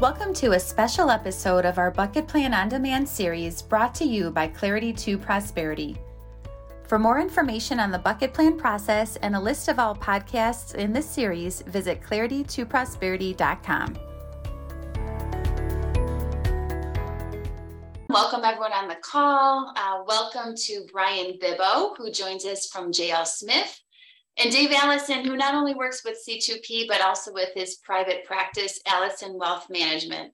Welcome to a special episode of our Bucket Plan on Demand series brought to you by Clarity to Prosperity. For more information on the bucket plan process and a list of all podcasts in this series, visit claritytoprosperity.com. Welcome everyone on the call. Uh, welcome to Bryan Bibbo, who joins us from JL Smith and Dave Alison, who not only works with C2P, but also with his private practice, Alison Wealth Management.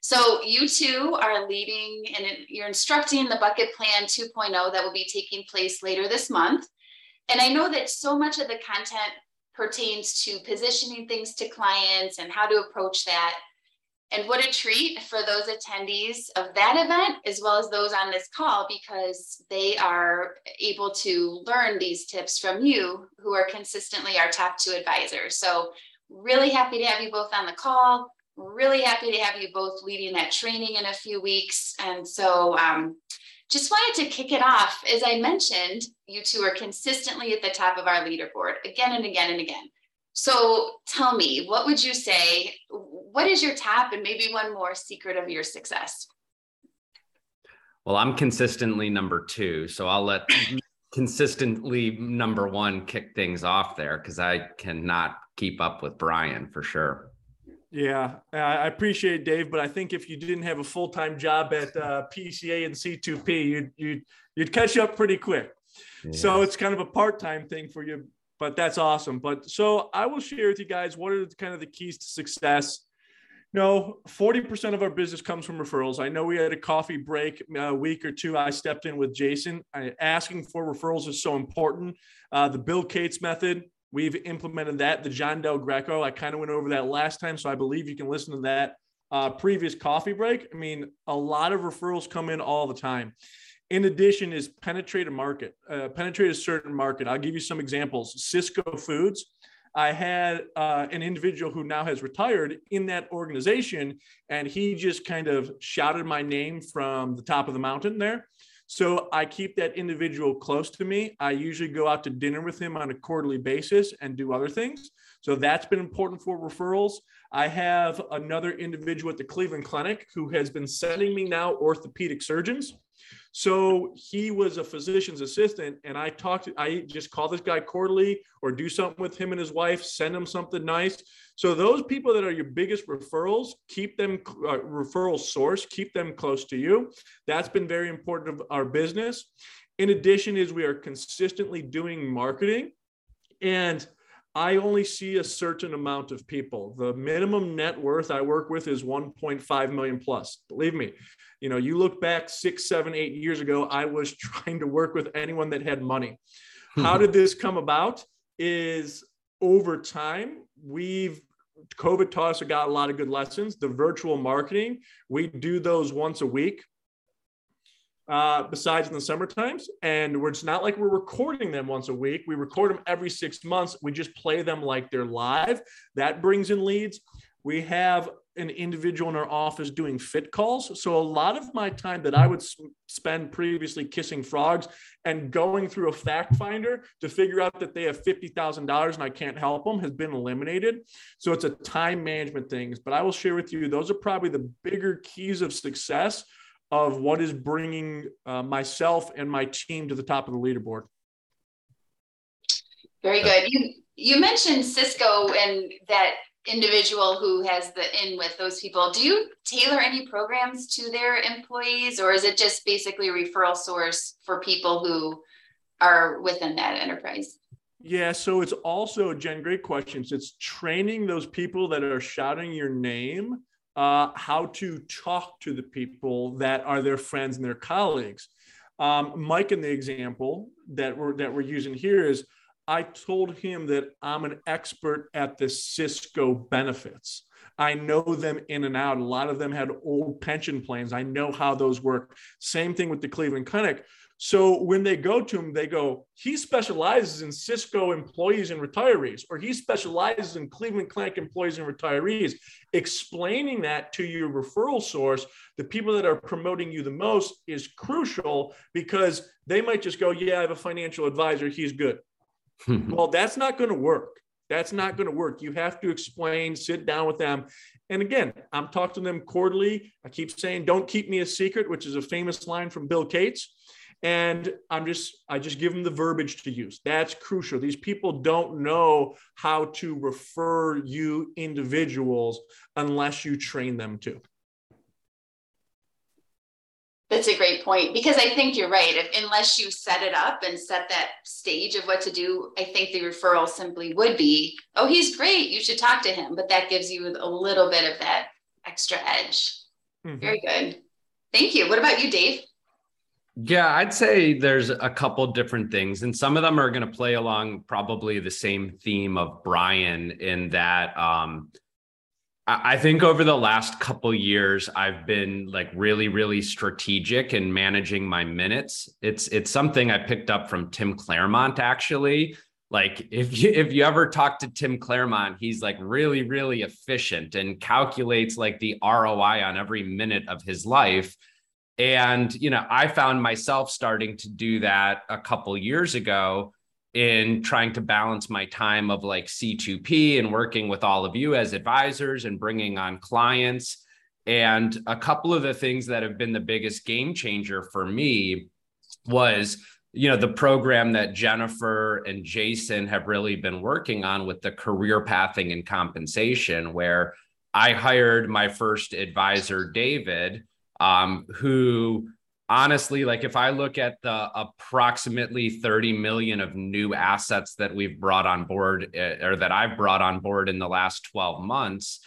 So you two are leading and you're instructing the Bucket Plan 2.0 that will be taking place later this month. And I know that so much of the content pertains to positioning things to clients and how to approach that. And what a treat for those attendees of that event, as well as those on this call, because they are able to learn these tips from you, who are consistently our top two advisors. So, really happy to have you both on the call. Really happy to have you both leading that training in a few weeks. And so, um, just wanted to kick it off. As I mentioned, you two are consistently at the top of our leaderboard again and again and again. So tell me, what would you say? What is your top and maybe one more secret of your success? Well, I'm consistently number two. So I'll let consistently number one kick things off there because I cannot keep up with Bryan for sure. Yeah, I appreciate it, Dave, but I think if you didn't have a full time job at uh, PCA and C2P, you'd you'd you'd catch up pretty quick. Yeah. So it's kind of a part time thing for you, but that's awesome. But so I will share with you guys what are kind of the keys to success. No, 40% of our business comes from referrals. I know we had a coffee break a week or two. I stepped in with Jason. I, asking for referrals is so important. Uh, the Bill Cates method, we've implemented that. The John Del Greco, I kind of went over that last time. So I believe you can listen to that uh, previous coffee break. I mean, a lot of referrals come in all the time in addition is penetrate a market uh, penetrate a certain market. I'll give you some examples. Sysco foods i had uh, an individual who now has retired in that organization and he just kind of shouted my name from the top of the mountain there. So i keep that individual close to me. I usually go out to dinner with him on a quarterly basis and do other things. So that's been important for referrals. I have another individual at the Cleveland Clinic who has been sending me now orthopedic surgeons so he was a physician's assistant, and I talked. I just call this guy quarterly, or do something with him and his wife. Send him something nice. So those people that are your biggest referrals, keep them uh, referral source. Keep them close to you. That's been very important of our business. In addition, is we are consistently doing marketing, and I only see a certain amount of people. The minimum net worth I work with is 1.5 million plus. Believe me, you know, you look back six, seven, eight years ago, I was trying to work with anyone that had money. How did this come about? Is over time, we've COVID taught us, got a lot of good lessons. The virtual marketing, we do those once a week. Uh, besides in the summer times, and we're, it's not like we're recording them once a week. We record them every six months. We just play them like they're live. That brings in leads. We have an individual in our office doing fit calls. So a lot of my time that I would spend previously kissing frogs and going through a fact finder to figure out that they have $50,000 and I can't help them has been eliminated. So it's a time management things, but I will share with you, those are probably the bigger keys of success of what is bringing uh, myself and my team to the top of the leaderboard. Very good. You, you mentioned Sysco and that individual who has the in with those people do you tailor any programs to their employees or is it just basically a referral source for people who are within that enterprise yeah so it's also jen great questions it's training those people that are shouting your name uh, how to talk to the people that are their friends and their colleagues um, mike in the example that we're that we're using here is I told him that I'm an expert at the Sysco benefits. I know them in and out. A lot of them had old pension plans. I know how those work. Same thing with the Cleveland Clinic. So when they go to him, they go, he specializes in Sysco employees and retirees, or he specializes in Cleveland Clinic employees and retirees. Explaining that to your referral source, the people that are promoting you the most, is crucial because they might just go, Yeah, I have a financial advisor. He's good. well, that's not going to work. That's not going to work. You have to explain, sit down with them. And again, I'm talking to them quarterly. I keep saying, don't keep me a secret, which is a famous line from Bill Cates. And I'm just, I just give them the verbiage to use. That's crucial. These people don't know how to refer you individuals unless you train them to. That's a great point because I think you're right. If, unless you set it up and set that stage of what to do, I think the referral simply would be, oh, he's great. You should talk to him. But that gives you a little bit of that extra edge. Mm-hmm. Very good. Thank you. What about you, Dave? Yeah, I'd say there's a couple different things, and some of them are going to play along probably the same theme of Bryan in that um, I think over the last couple years, I've been like really, really strategic in managing my minutes. It's it's something I picked up from Tim Claremont actually. Like if you if you ever talk to Tim Claremont, he's like really, really efficient and calculates like the ROI on every minute of his life. And you know, I found myself starting to do that a couple years ago in trying to balance my time of like C2P and working with all of you as advisors and bringing on clients. And a couple of the things that have been the biggest game changer for me was, you know, the program that Jennifer and Jason have really been working on with the career pathing and compensation, where I hired my first advisor, David, um, who honestly, like if I look at the approximately 30 million of new assets that we've brought on board eh, or that I've brought on board in the last 12 months,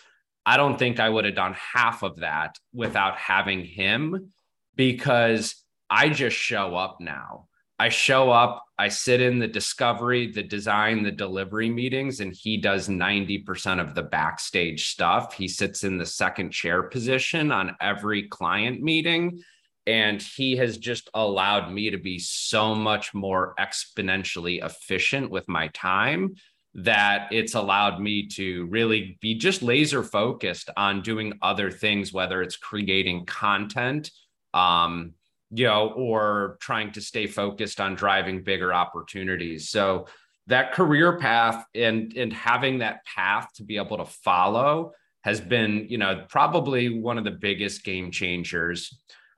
I don't think I would have done half of that without having him because I just show up now. I show up, I sit in the discovery, the design, the delivery meetings, and he does 90% of the backstage stuff. He sits in the second chair position on every client meeting and he has just allowed me to be so much more exponentially efficient with my time that it's allowed me to really be just laser focused on doing other things whether it's creating content um you know or trying to stay focused on driving bigger opportunities. So that career path and and having that path to be able to follow has been you know probably one of the biggest game changers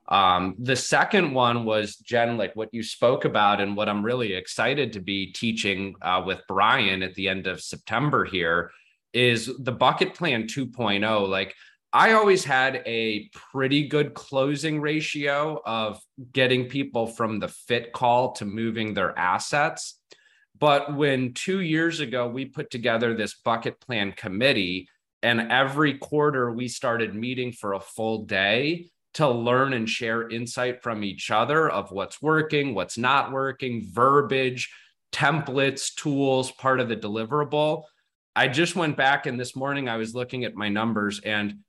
um, the second one was Jen, like what you spoke about, and what I'm really excited to be teaching uh, with Bryan at the end of September here is the bucket plan 2.0. Like I always had a pretty good closing ratio of getting people from the fit call to moving their assets. But when two years ago we put together this bucket plan committee, and every quarter we started meeting for a full day to learn and share insight from each other of what's working, what's not working, verbiage, templates, tools, part of the deliverable. I just went back and this morning I was looking at my numbers and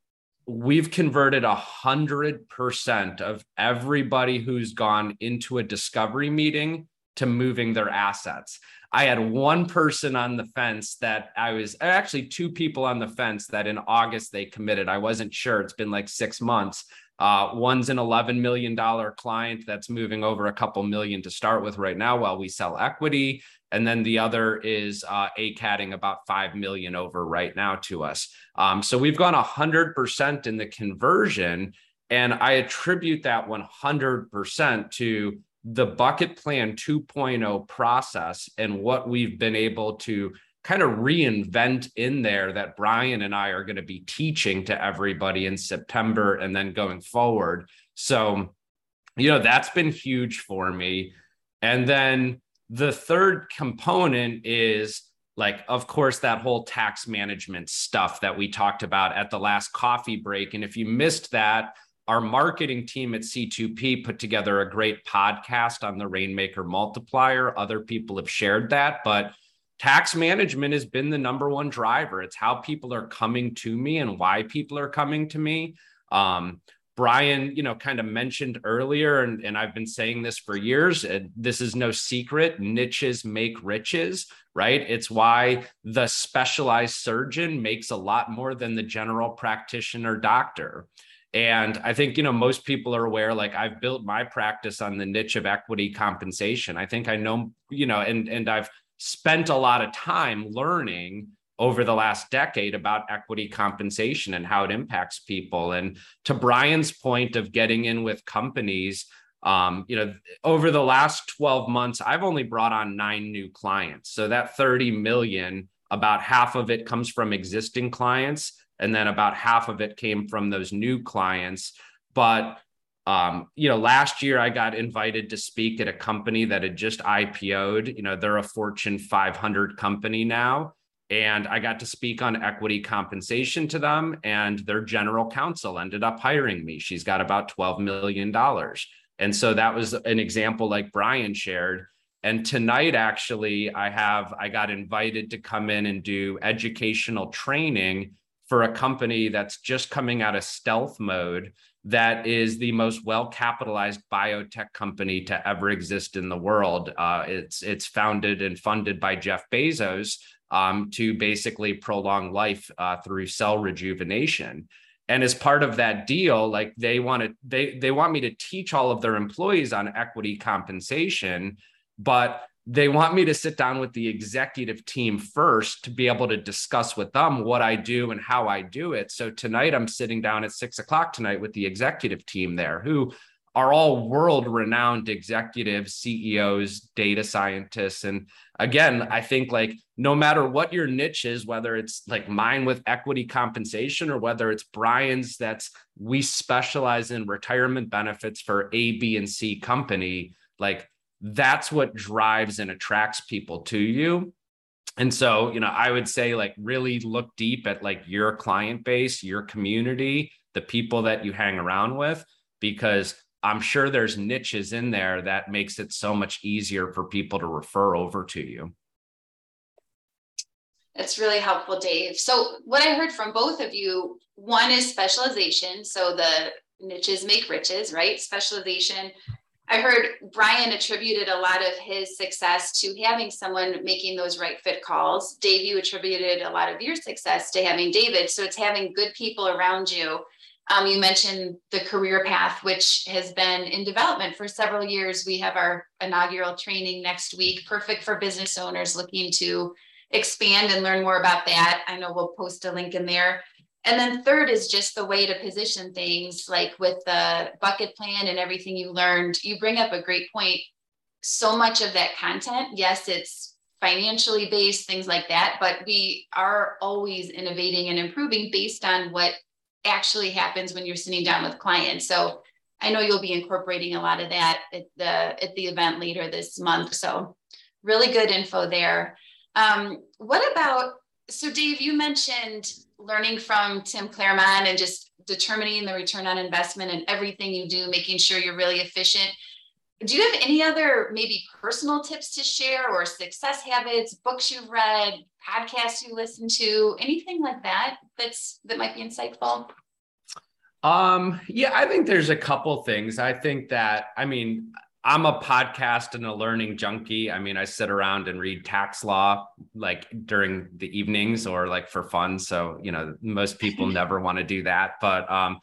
we've converted a hundred percent of everybody who's gone into a discovery meeting to moving their assets. I had one person on the fence that I was actually two people on the fence that in August they committed. I wasn't sure. It's been like six months. Uh, one's an $11 million client that's moving over a couple million to start with right now while we sell equity. And then the other is uh, ACATing about 5 million over right now to us. Um, so we've gone 100% in the conversion. And I attribute that 100% to the bucket plan 2.0 process and what we've been able to kind of reinvent in there that Bryan and I are going to be teaching to everybody in September and then going forward. So, you know, that's been huge for me. And then the third component is like, of course, that whole tax management stuff that we talked about at the last coffee break. And if you missed that, our marketing team at C2P put together a great podcast on the Rainmaker multiplier. Other people have shared that, but tax management has been the number one driver. It's how people are coming to me and why people are coming to me. Um, Bryan, you know, kind of mentioned earlier, and, and I've been saying this for years. and this is no secret. Niches make riches, right? It's why the specialized surgeon makes a lot more than the general practitioner doctor. And I think, you know, most people are aware, like I've built my practice on the niche of equity compensation. I think I know, you know, and and I've spent a lot of time learning over the last decade about equity compensation and how it impacts people. And to Bryan's point of getting in with companies, um, you know, over the last 12 months, I've only brought on nine new clients. So that 30 million, about half of it comes from existing clients, and then about half of it came from those new clients. But um, you know, last year I got invited to speak at a company that had just IPO'd. You know, they're a Fortune 500 company now and I got to speak on equity compensation to them. And their general counsel ended up hiring me. She's got about $12 million. And so that was an example like Bryan shared. And tonight, actually, I have, I got invited to come in and do educational training for a company that's just coming out of stealth mode that is the most well capitalized biotech company to ever exist in the world. Uh, it's it's founded and funded by Jeff Bezos, um, to basically prolong life uh, through cell rejuvenation. And as part of that deal, like they want to, they they want me to teach all of their employees on equity compensation, but they want me to sit down with the executive team first to be able to discuss with them what I do and how I do it. So tonight I'm sitting down at six o'clock tonight with the executive team there who are all world renowned executives, CEOs, data scientists. And again, I think like no matter what your niche is, whether it's like mine with equity compensation or whether it's Bryan's, that's we specialize in retirement benefits for A, B, and C company, like that's what drives and attracts people to you. And so, you know, I would say like really look deep at like your client base, your community, the people that you hang around with, because I'm sure there's niches in there that makes it so much easier for people to refer over to you. That's really helpful, Dave. So, what I heard from both of you one is specialization. So, the niches make riches, right? Specialization. I heard Bryan attributed a lot of his success to having someone making those right fit calls. Dave, you attributed a lot of your success to having David. So, it's having good people around you um, you mentioned the career path, which has been in development for several years. We have our inaugural training next week, perfect for business owners looking to expand and learn more about that. I know we'll post a link in there. And then third is just the way to position things like with the bucket plan and everything you learned. You bring up a great point. So much of that content, yes, it's financially based, things like that, but we are always innovating and improving based on what actually happens when you're sitting down with clients. So I know you'll be incorporating a lot of that at the at the event later this month. So really good info there. Um, what about so Dave, you mentioned learning from Tim Claremont and just determining the return on investment and everything you do, making sure you're really efficient. Do you have any other maybe personal tips to share or success habits, books you've read, podcasts you listen to, anything like that that's that might be insightful? Um, yeah, I think there's a couple things. I think that I mean, I'm a podcast and a learning junkie. I mean, I sit around and read tax law like during the evenings or like for fun. So, you know, most people never want to do that. But um,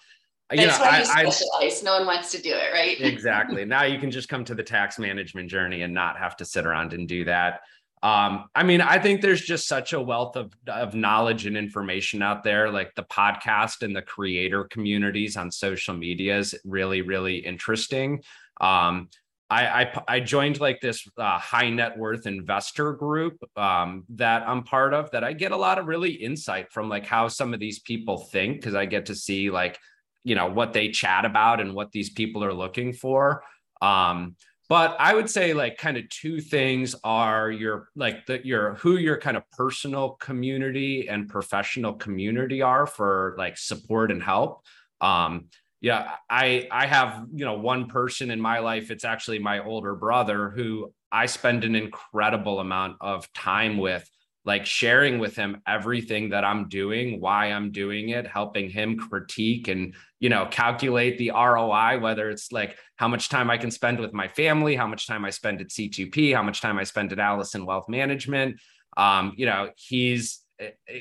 you That's know, why I, you specialize. I, no one wants to do it, right? exactly. Now you can just come to the tax management journey and not have to sit around and do that. Um, I mean, I think there's just such a wealth of, of knowledge and information out there. Like the podcast and the creator communities on social media is really, really interesting. Um, I, I, I joined like this uh, high net worth investor group um, that I'm part of. That I get a lot of really insight from like how some of these people think because I get to see like you know what they chat about and what these people are looking for. Um, but i would say like kind of two things are your like the your who your kind of personal community and professional community are for like support and help um yeah i i have you know one person in my life it's actually my older brother who i spend an incredible amount of time with like sharing with him everything that I'm doing, why I'm doing it, helping him critique and, you know, calculate the ROI, whether it's like how much time I can spend with my family, how much time I spend at C2P, how much time I spend at Alison Wealth Management. Um, you know, he's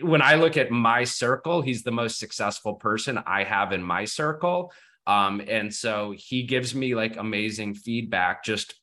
when I look at my circle, he's the most successful person I have in my circle. Um, and so he gives me like amazing feedback just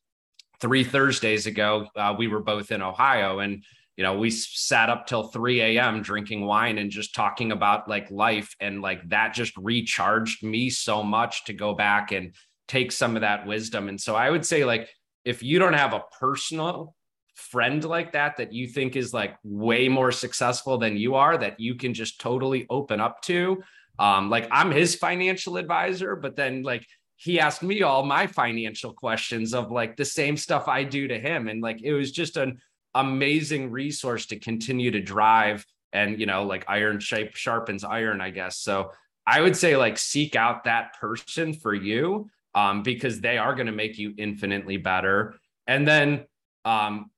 three Thursdays ago, uh, we were both in Ohio and you know, we sat up till 3 a.m. drinking wine and just talking about like life. And like that just recharged me so much to go back and take some of that wisdom. And so I would say, like, if you don't have a personal friend like that that you think is like way more successful than you are that you can just totally open up to? Um like i'm his financial advisor but then like he asked me all my financial questions of like the same stuff i do to him. And like it was just an amazing resource to continue to drive and you know like iron shape sharpens iron i guess. So i would say like seek out that person for you um, because they are going to make you infinitely better. And then um,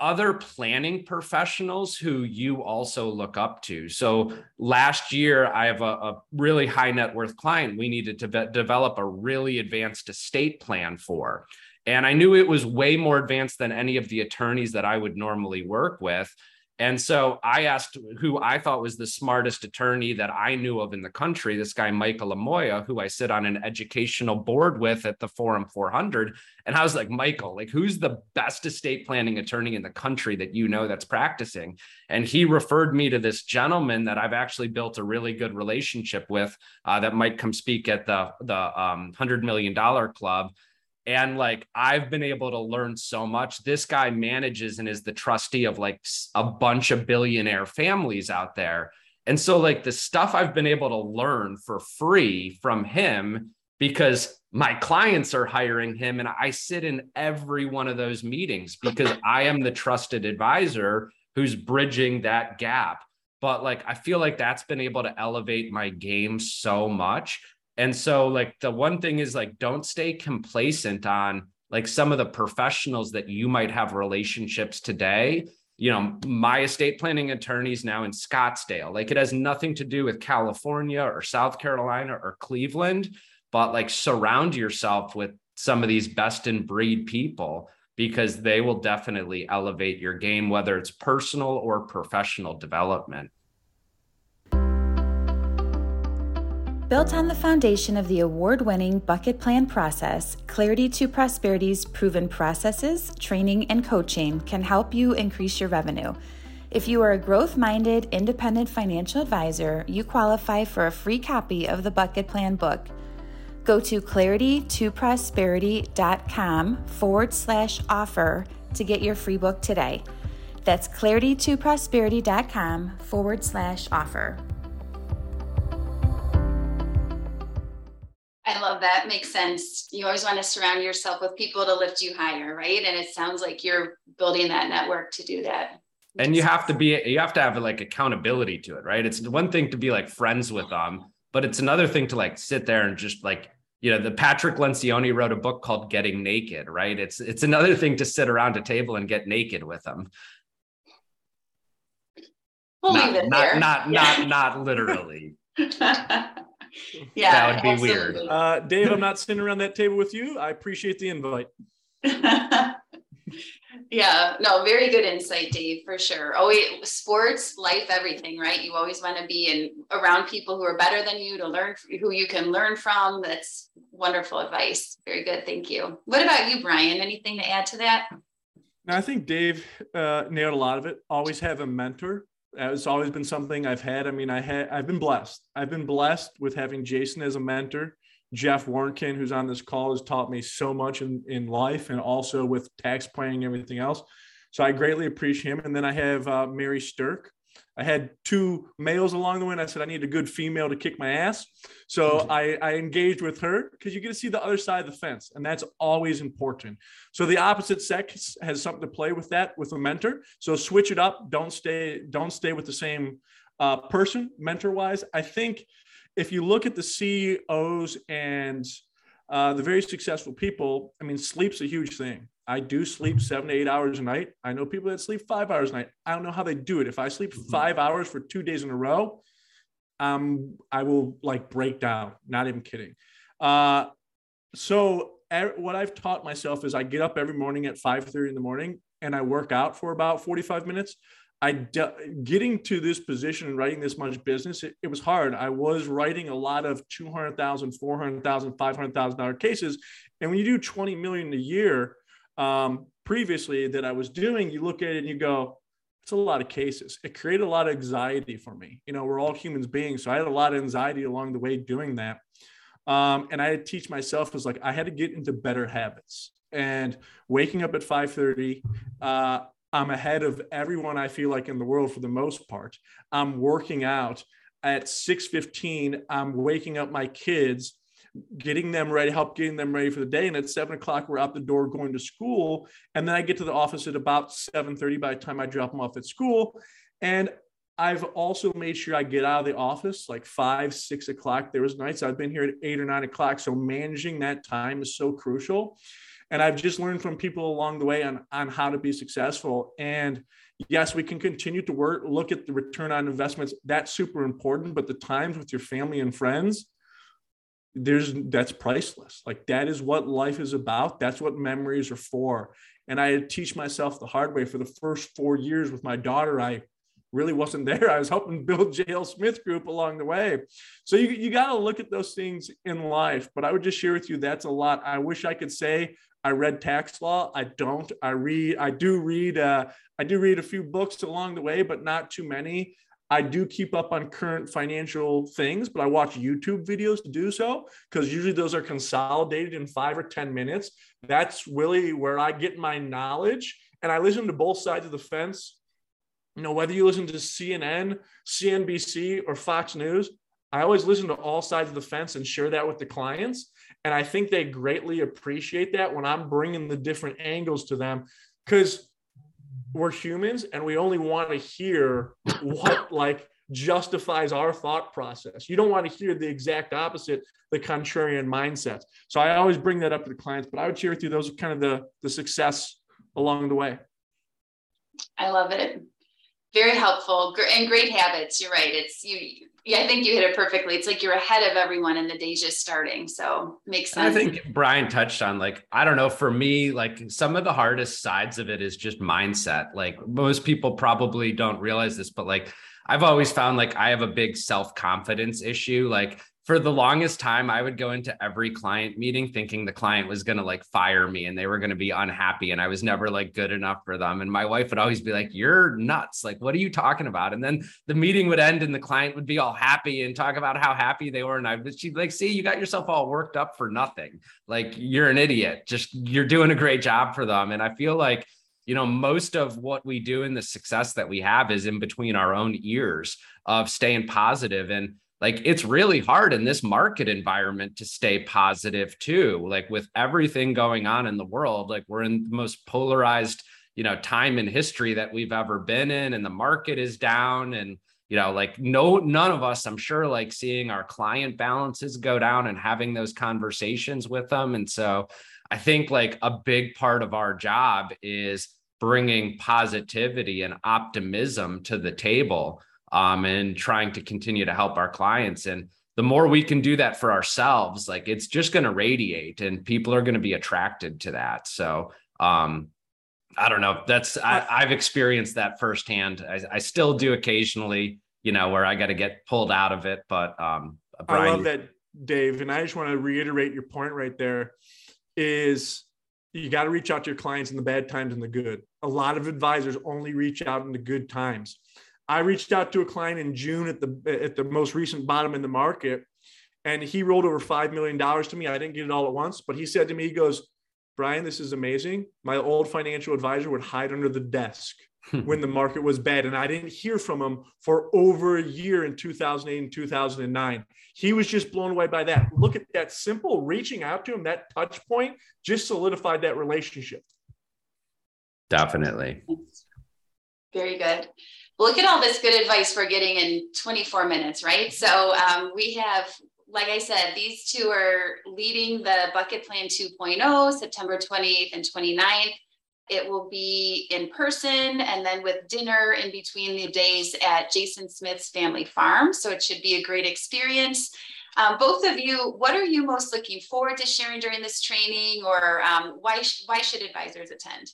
other planning professionals who you also look up to. So last year, I have a, a really high net worth client we needed to develop a really advanced estate plan for. And I knew it was way more advanced than any of the attorneys that I would normally work with. And so I asked who I thought was the smartest attorney that I knew of in the country, this guy, Michael Amoya, who I sit on an educational board with at the Forum 400. And I was like, Michael, like, who's the best estate planning attorney in the country that you know that's practicing? And he referred me to this gentleman that I've actually built a really good relationship with uh, that might come speak at the, the um, $100 million club and like I've been able to learn so much. This guy manages and is the trustee of like a bunch of billionaire families out there. And so like the stuff I've been able to learn for free from him because my clients are hiring him and I sit in every one of those meetings because I am the trusted advisor who's bridging that gap. But like I feel like that's been able to elevate my game so much and so, like, the one thing is like, don't stay complacent on like some of the professionals that you might have relationships today. You know, my estate planning attorneys now in Scottsdale. Like, it has nothing to do with California or South Carolina or Cleveland, but like, surround yourself with some of these best in breed people because they will definitely elevate your game, whether it's personal or professional development. Built on the foundation of the award winning bucket plan process, Clarity to Prosperity's proven processes, training, and coaching can help you increase your revenue. If you are a growth minded, independent financial advisor, you qualify for a free copy of the Bucket Plan book. Go to claritytoprosperity.com forward slash offer to get your free book today. That's claritytoprosperity.com forward slash offer. I love that. Makes sense. You always want to surround yourself with people to lift you higher, right? And it sounds like you're building that network to do that. And you have to be, you have to have like accountability to it, right? It's one thing to be like friends with them, but it's another thing to like sit there and just like, you know, the Patrick Lencioni wrote a book called Getting Naked, right? It's it's another thing to sit around a table and get naked with them. We'll not, leave it not, there. not, Yeah. not, not literally. yeah, That would be weird. absolutely. Uh, Dave, I'm not sitting around that table with you. I appreciate the invite. yeah, no, very good insight, Dave, for sure. Oh, wait, sports, life, everything, right? You always want to be in around people who are better than you to learn who you can learn from. That's wonderful advice. Very good. Thank you. What about you, Bryan? Anything to add to that? Now, I think Dave uh, nailed a lot of it. Always have a mentor. Uh, It's always been something I've had. I mean, I had I've been blessed. I've been blessed with having Jason as a mentor. Jeff Warnkin, who's on this call, has taught me so much in, in life and also with tax planning and everything else. So I greatly appreciate him. And then I have uh, Mary Stirk. I had two males along the way, and I said I need a good female to kick my ass. So I, I engaged with her because you get to see the other side of the fence, and that's always important. So the opposite sex has something to play with that with a mentor. So switch it up. Don't stay. Don't stay with the same uh, person mentor wise. I think if you look at the CEOs and uh, the very successful people, I mean, sleep's a huge thing. I do sleep seven to eight hours a night. I know people that sleep five hours a night. I don't know how they do it. If I sleep five hours for two days in a row, um, I will like break down. Not even kidding. Uh, so e- what I've taught myself is I get up every morning at 5:30 in the morning and I work out for about 45 minutes. I d- getting to this position and writing this much business, it, it was hard. I was writing a lot of 200,000, 400,000, 500,000 dollar cases. And when you do 20 million a year, um, previously that I was doing, you look at it and you go, it's a lot of cases. It created a lot of anxiety for me. You know, we're all humans beings. So I had a lot of anxiety along the way doing that. Um, and I teach myself was like, I had to get into better habits and waking up at 5.30, uh, I'm ahead of everyone I feel like in the world for the most part. I'm working out at 6.15. I'm waking up my kids getting them ready, help getting them ready for the day. And at seven o'clock, we're out the door going to school. And then I get to the office at about 7:30 by the time I drop them off at school. And I've also made sure I get out of the office like five, six o'clock. There was nights I've been here at eight or nine o'clock. So managing that time is so crucial. And I've just learned from people along the way on, on how to be successful. And yes, we can continue to work, look at the return on investments. That's super important. But the times with your family and friends, there's that's priceless. Like that is what life is about. That's what memories are for. And I teach myself the hard way for the first four years with my daughter. I really wasn't there. I was helping build JL Smith Group along the way. So you, you got to look at those things in life. But I would just share with you that's a lot. I wish I could say I read tax law. I don't. I read. I do read. Uh, I do read a few books along the way, but not too many. I do keep up on current financial things, but I watch YouTube videos to do so because usually those are consolidated in five or 10 minutes. That's really where I get my knowledge. And I listen to both sides of the fence. You know, whether you listen to CNN, CNBC, or Fox News, I always listen to all sides of the fence and share that with the clients. And I think they greatly appreciate that when I'm bringing the different angles to them because we're humans and we only want to hear what like justifies our thought process. You don't want to hear the exact opposite, the contrarian mindset. So I always bring that up to the clients, but I would share with you those are kind of the the success along the way. I love it. Very helpful and great habits. You're right. It's you yeah, I think you hit it perfectly. It's like you're ahead of everyone and the day's just starting. So makes sense. I think Brian touched on like, I don't know, for me, like some of the hardest sides of it is just mindset. Like most people probably don't realize this, but like I've always found like I have a big self-confidence issue. Like for the longest time, I would go into every client meeting thinking the client was going to like fire me and they were going to be unhappy. And I was never like good enough for them. And my wife would always be like, You're nuts. Like, what are you talking about? And then the meeting would end and the client would be all happy and talk about how happy they were. And I would, she'd like, See, you got yourself all worked up for nothing. Like, you're an idiot. Just you're doing a great job for them. And I feel like, you know, most of what we do in the success that we have is in between our own ears of staying positive and like it's really hard in this market environment to stay positive too. Like with everything going on in the world like we're in the most polarized you know time in history that we've ever been in and the market is down and you know like no none of us i'm sure like seeing our client balances go down and having those conversations with them. And so i think like a big part of our job is bringing positivity and optimism to the table um, and trying to continue to help our clients. And the more we can do that for ourselves, like it's just going to radiate and people are going to be attracted to that. So, um, I don't know. That's I, have experienced that firsthand. I, I, still do occasionally, you know, where I got to get pulled out of it. But um, Bryan, I love that, Dave. And I just want to reiterate your point right there. Is you got to reach out to your clients in the bad times and the good. A lot of advisors only reach out in the good times. I reached out to a client in June at the at the most recent bottom in the market, and he rolled over five million dollars to me. I didn't get it all at once, but he said to me, he goes, "Bryan, this is amazing. My old financial advisor would hide under the desk hmm. when the market was bad, and I didn't hear from him for over a year in 2008 and 2009. He was just blown away by that. Look at that simple reaching out to him, that touch point, just solidified that relationship. Definitely. Very good look at all this good advice we're getting in 24 minutes, right? So um, we have, like I said, these two are leading the Bucket Plan 2.0, September 28th and 29th. It will be in person and then with dinner in between the days at Jason Smith's family farm. So it should be a great experience. Um, both of you, what are you most looking forward to sharing during this training or um, why, sh- why should advisors attend?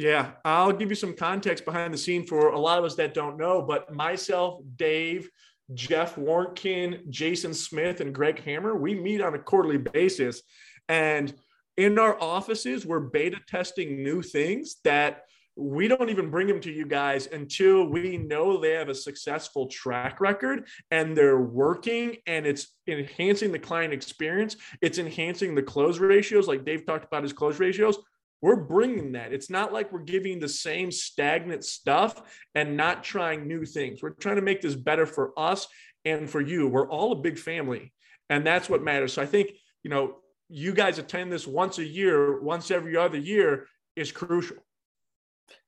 Yeah, I'll give you some context behind the scene for a lot of us that don't know, but myself, Dave, Jeff Warnkin, Jason Smith, and Greg Hammer, we meet on a quarterly basis. And in our offices, we're beta testing new things that we don't even bring them to you guys until we know they have a successful track record and they're working and it's enhancing the client experience. It's enhancing the close ratios, like Dave talked about his close ratios. We're bringing that. It's not like we're giving the same stagnant stuff and not trying new things. We're trying to make this better for us and for you. We're all a big family, and that's what matters. So I think, you know, you guys attend this once a year, once every other year is crucial.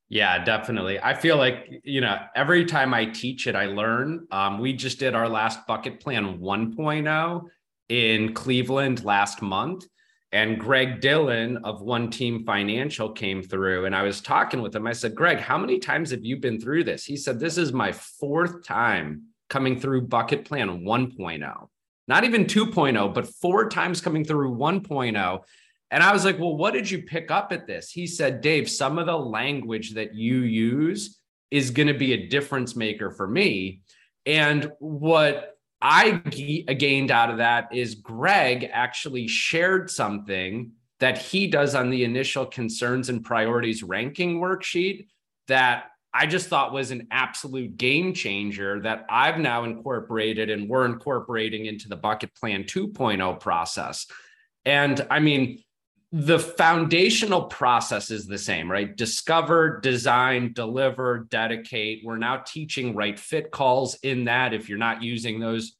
Yeah, definitely. I feel like, you know, every time I teach it, I learn. Um, we just did our last bucket plan 1.0 in Cleveland last month. And Greg Dillon of One Team Financial came through, and I was talking with him. I said, Greg, how many times have you been through this? He said, This is my fourth time coming through Bucket Plan 1.0 not even 2.0, but four times coming through 1.0. And I was like, well, what did you pick up at this? He said, Dave, some of the language that you use is going to be a difference maker for me. And what I uh, gained out of that is Greg actually shared something that he does on the initial concerns and priorities ranking worksheet that I just thought was an absolute game changer that I've now incorporated and we're incorporating into the bucket plan 2.0 process. And I mean, the foundational process is the same, right? Discover, design, deliver, dedicate. We're now teaching right fit calls in that. If you're not using those,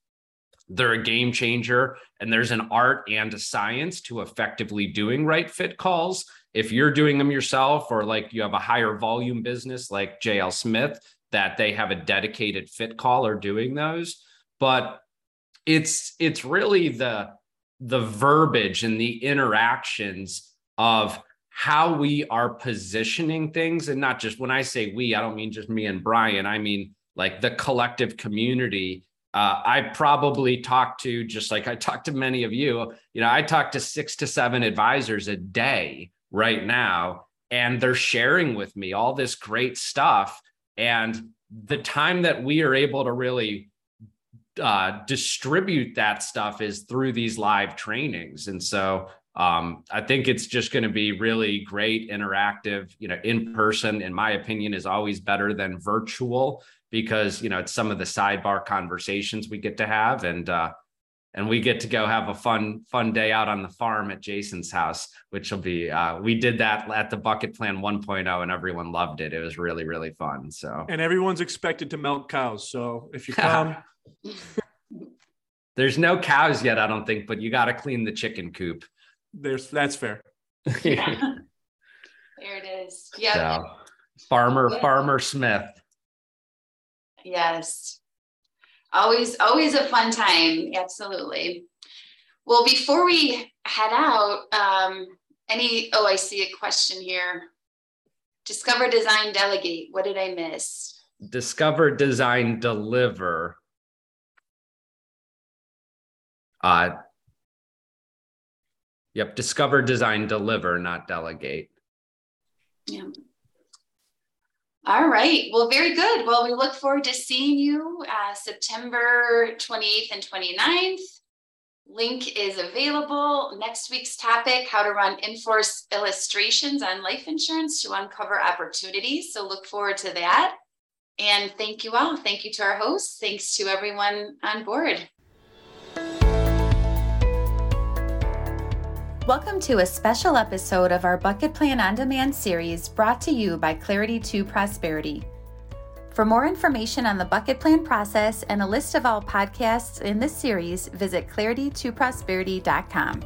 they're a game changer. And there's an art and a science to effectively doing right fit calls if you're doing them yourself or like you have a higher volume business like JL Smith that they have a dedicated fit caller doing those but it's it's really the the verbiage and the interactions of how we are positioning things. And not just when I say we I don't mean just me and Bryan. I mean like the collective community. Uh, I probably talk to just like I talk to many of you. You know, I talk to six to seven advisors a day right now and they're sharing with me all this great stuff. And the time that we are able to really uh, distribute that stuff is through these live trainings. And so um, i think it's just going to be really great interactive you know in person in my opinion is always better than virtual because you know it's some of the sidebar conversations we get to have and uh, and we get to go have a fun fun day out on the farm at jason's house which will be uh, we did that at the bucket plan 1.0 and everyone loved it. It was really really fun so. And everyone's expected to milk cows so if you come there's no cows yet i don't think but you got to clean the chicken coop. There's that's fair. Yeah. there it is. Yeah. So, farmer farmer smith. Yes. Always always a fun time. Absolutely. Well before we head out um any oh i see a question here. Discover design delegate. What did i miss? Discover design deliver uh yep discover design deliver not delegate yeah all right. Well, very good. Well, we look forward to seeing you uh, September 28th and 29th. Link is available. Next week's topic how to run in-force illustrations on life insurance to uncover opportunities. So look forward to that. And thank you all. Thank you to our hosts. Thanks to everyone on board. Welcome to a special episode of our Bucket Plan on Demand series brought to you by Clarity to Prosperity. For more information on the Bucket Plan process and a list of all podcasts in this series, visit claritytoprosperity.com.